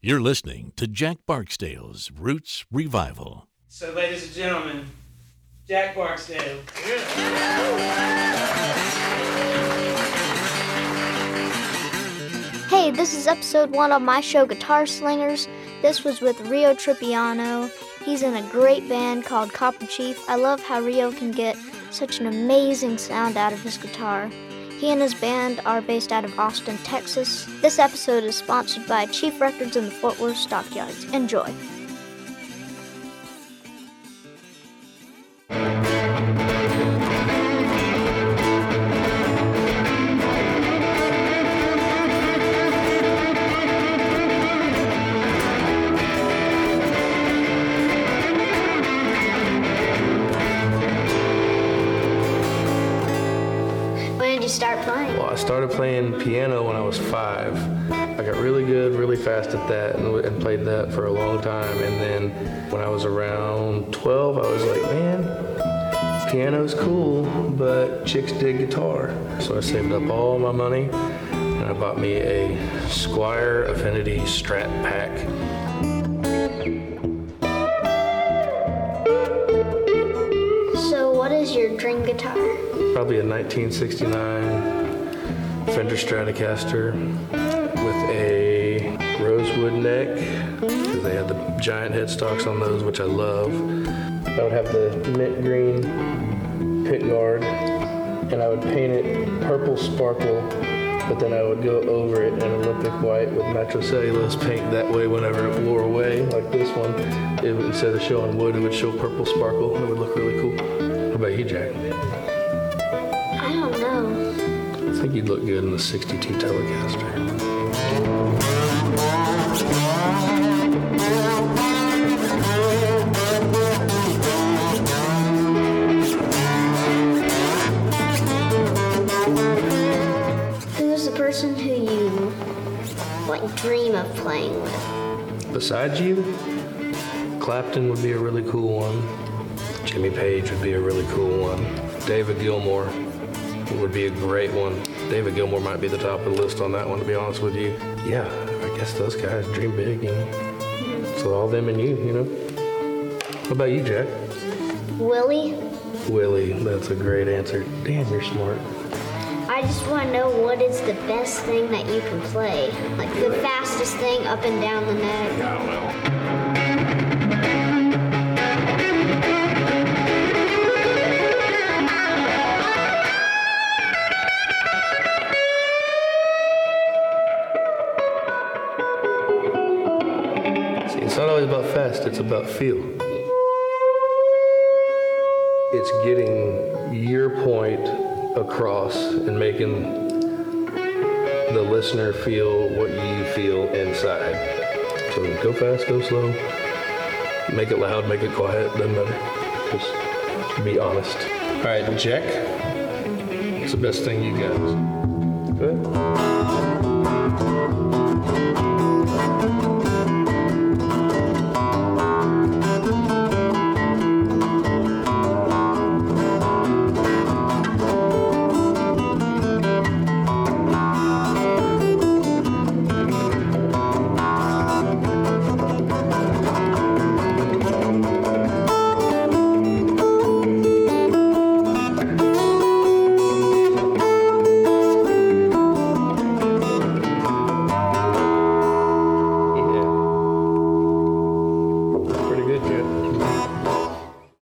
You're listening to Jack Barksdale's Roots Revival. So, ladies and gentlemen, Jack Barksdale. Hey, this is episode one of my show Guitar Slingers. This was with Rio Trippiano. He's in a great band called Copper Chief. I love how Rio can get such an amazing sound out of his guitar. He and his band are based out of Austin, Texas. This episode is sponsored by Chief Records in the Fort Worth Stockyards. Enjoy. Did you start playing? Well, I started playing piano when I was five. I got really good, really fast at that, and, and played that for a long time. And then when I was around 12, I was like, man, piano's cool, but chicks dig guitar. So I saved up all my money, and I bought me a Squier Affinity Strat Pack. Probably a 1969 Fender Stratocaster with a rosewood neck because they had the giant headstocks on those, which I love. I would have the mint green pick guard and I would paint it purple sparkle, but then I would go over it in Olympic white with nitrocellulose paint. That way, whenever it wore away, like this one, it would, instead of showing wood, it would show purple sparkle. And it would look really cool. How about you, Jack? I don't know. I think you'd look good in the 62 Telecaster. Who's the person who you like dream of playing with? Besides you, Clapton would be a really cool one. Jimmy Page would be a really cool one. David Gilmour would be a great one. David Gilmour might be the top of the list on that one, to be honest with you. Yeah, I guess those guys dream big, you know. So all them and you, you know. What about you, Jack? Willie? Willie, that's a great answer. Damn, you're smart. I just want to know what is the best thing that you can play. Like the fastest thing up and down the neck. See, it's not always about fast, it's about feel. It's getting your point across and making the listener feel what you feel inside. So go fast, go slow, make it loud, make it quiet, doesn't matter. Just be honest. All right, Jack, it's the best thing you got? Go ahead.